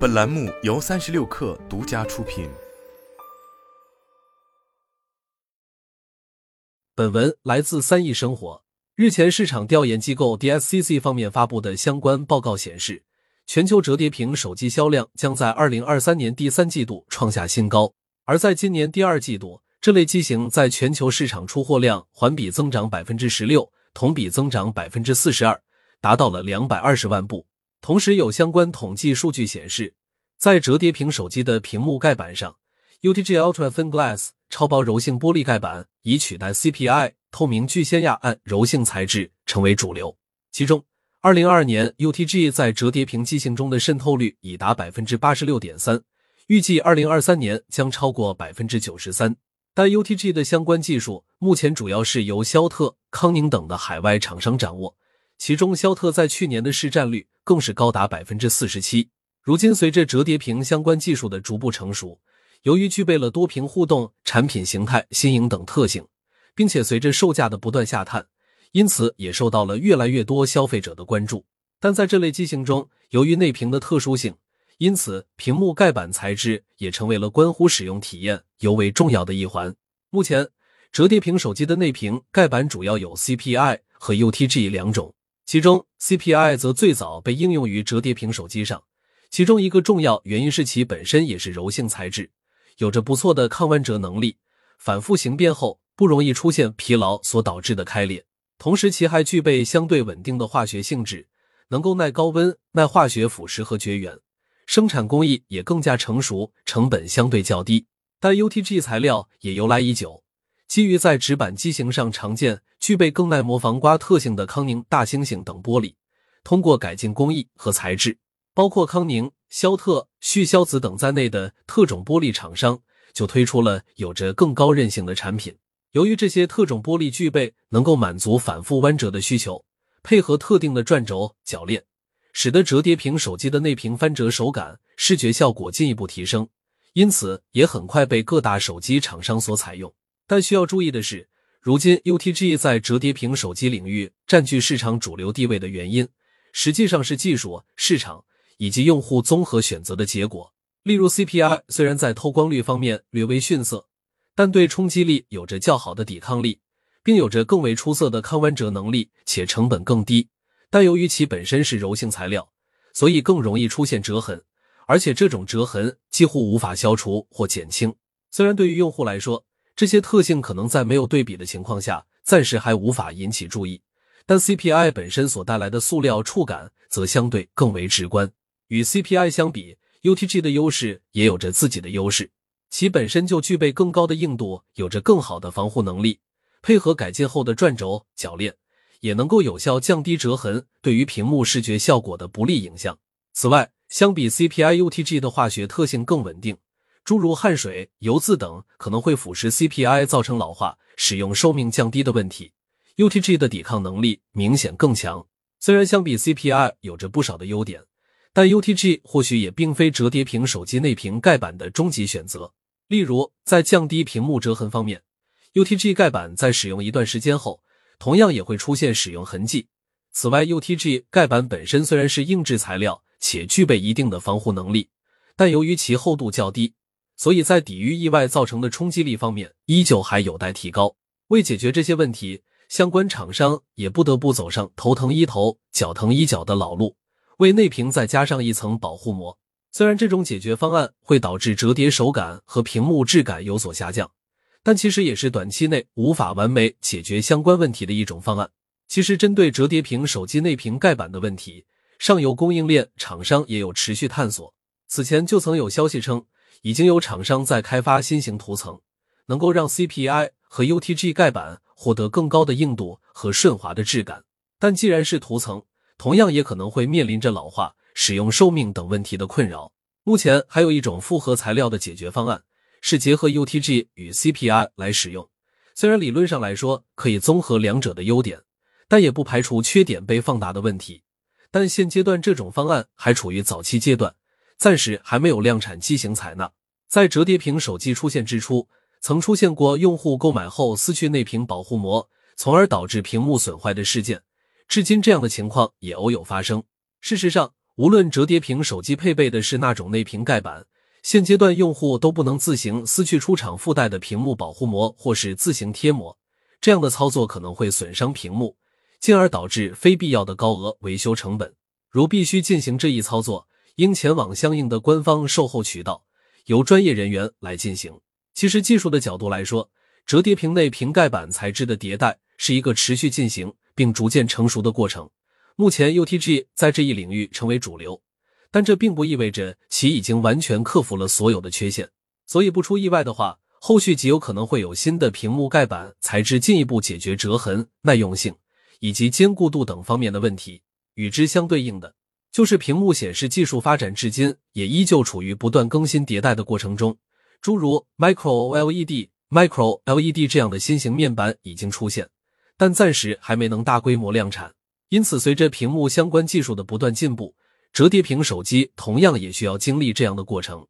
本栏目由三十六氪独家出品。本文来自三亿生活。日前，市场调研机构 DSCC 方面发布的相关报告显示，全球折叠屏手机销量将在二零二三年第三季度创下新高。而在今年第二季度，这类机型在全球市场出货量环比增长百分之十六，同比增长百分之四十二，达到了两百二十万部。同时，有相关统计数据显示，在折叠屏手机的屏幕盖板上，UTG Ultra Thin Glass 超薄柔性玻璃盖板已取代 CPI 透明聚酰亚胺柔性材质成为主流。其中，二零二二年 UTG 在折叠屏机型中的渗透率已达百分之八十六点三，预计二零二三年将超过百分之九十三。但 UTG 的相关技术目前主要是由肖特、康宁等的海外厂商掌握。其中，肖特在去年的市占率更是高达百分之四十七。如今，随着折叠屏相关技术的逐步成熟，由于具备了多屏互动、产品形态新颖等特性，并且随着售价的不断下探，因此也受到了越来越多消费者的关注。但在这类机型中，由于内屏的特殊性，因此屏幕盖板材质也成为了关乎使用体验尤为重要的一环。目前，折叠屏手机的内屏盖板主要有 CPI 和 UTG 两种。其中，CPI 则最早被应用于折叠屏手机上，其中一个重要原因是其本身也是柔性材质，有着不错的抗弯折能力，反复形变后不容易出现疲劳所导致的开裂。同时，其还具备相对稳定的化学性质，能够耐高温、耐化学腐蚀和绝缘，生产工艺也更加成熟，成本相对较低。但 UTG 材料也由来已久。基于在直板机型上常见、具备更耐磨防刮特性的康宁、大猩猩等玻璃，通过改进工艺和材质，包括康宁、肖特、旭硝子等在内的特种玻璃厂商就推出了有着更高韧性的产品。由于这些特种玻璃具备能够满足反复弯折的需求，配合特定的转轴铰链，使得折叠屏手机的内屏翻折手感、视觉效果进一步提升，因此也很快被各大手机厂商所采用。但需要注意的是，如今 UTG 在折叠屏手机领域占据市场主流地位的原因，实际上是技术、市场以及用户综合选择的结果。例如，CPI 虽然在透光率方面略微逊色，但对冲击力有着较好的抵抗力，并有着更为出色的抗弯折能力，且成本更低。但由于其本身是柔性材料，所以更容易出现折痕，而且这种折痕几乎无法消除或减轻。虽然对于用户来说，这些特性可能在没有对比的情况下，暂时还无法引起注意，但 CPI 本身所带来的塑料触感则相对更为直观。与 CPI 相比，UTG 的优势也有着自己的优势，其本身就具备更高的硬度，有着更好的防护能力，配合改进后的转轴铰链，也能够有效降低折痕对于屏幕视觉效果的不利影响。此外，相比 CPI，UTG 的化学特性更稳定。诸如汗水、油渍等可能会腐蚀 CPI，造成老化、使用寿命降低的问题。UTG 的抵抗能力明显更强。虽然相比 CPI 有着不少的优点，但 UTG 或许也并非折叠屏手机内屏盖板的终极选择。例如，在降低屏幕折痕方面，UTG 盖板在使用一段时间后，同样也会出现使用痕迹。此外，UTG 盖板本身虽然是硬质材料，且具备一定的防护能力，但由于其厚度较低。所以在抵御意外造成的冲击力方面，依旧还有待提高。为解决这些问题，相关厂商也不得不走上头疼医头、脚疼医脚的老路，为内屏再加上一层保护膜。虽然这种解决方案会导致折叠手感和屏幕质感有所下降，但其实也是短期内无法完美解决相关问题的一种方案。其实，针对折叠屏手机内屏盖板的问题，上游供应链厂商也有持续探索。此前就曾有消息称。已经有厂商在开发新型涂层，能够让 CPI 和 UTG 盖板获得更高的硬度和顺滑的质感。但既然是涂层，同样也可能会面临着老化、使用寿命等问题的困扰。目前还有一种复合材料的解决方案，是结合 UTG 与 CPI 来使用。虽然理论上来说可以综合两者的优点，但也不排除缺点被放大的问题。但现阶段这种方案还处于早期阶段。暂时还没有量产机型采纳。在折叠屏手机出现之初，曾出现过用户购买后撕去内屏保护膜，从而导致屏幕损坏的事件。至今，这样的情况也偶有发生。事实上，无论折叠屏手机配备的是那种内屏盖板，现阶段用户都不能自行撕去出厂附带的屏幕保护膜，或是自行贴膜。这样的操作可能会损伤屏幕，进而导致非必要的高额维修成本。如必须进行这一操作，应前往相应的官方售后渠道，由专业人员来进行。其实，技术的角度来说，折叠屏内屏盖板材质的迭代是一个持续进行并逐渐成熟的过程。目前 UTG 在这一领域成为主流，但这并不意味着其已经完全克服了所有的缺陷。所以不出意外的话，后续极有可能会有新的屏幕盖板材质进一步解决折痕、耐用性以及坚固度等方面的问题。与之相对应的，就是屏幕显示技术发展至今也依旧处于不断更新迭代的过程中。诸如 Micro LED、Micro LED 这样的新型面板已经出现，但暂时还没能大规模量产。因此，随着屏幕相关技术的不断进步，折叠屏手机同样也需要经历这样的过程。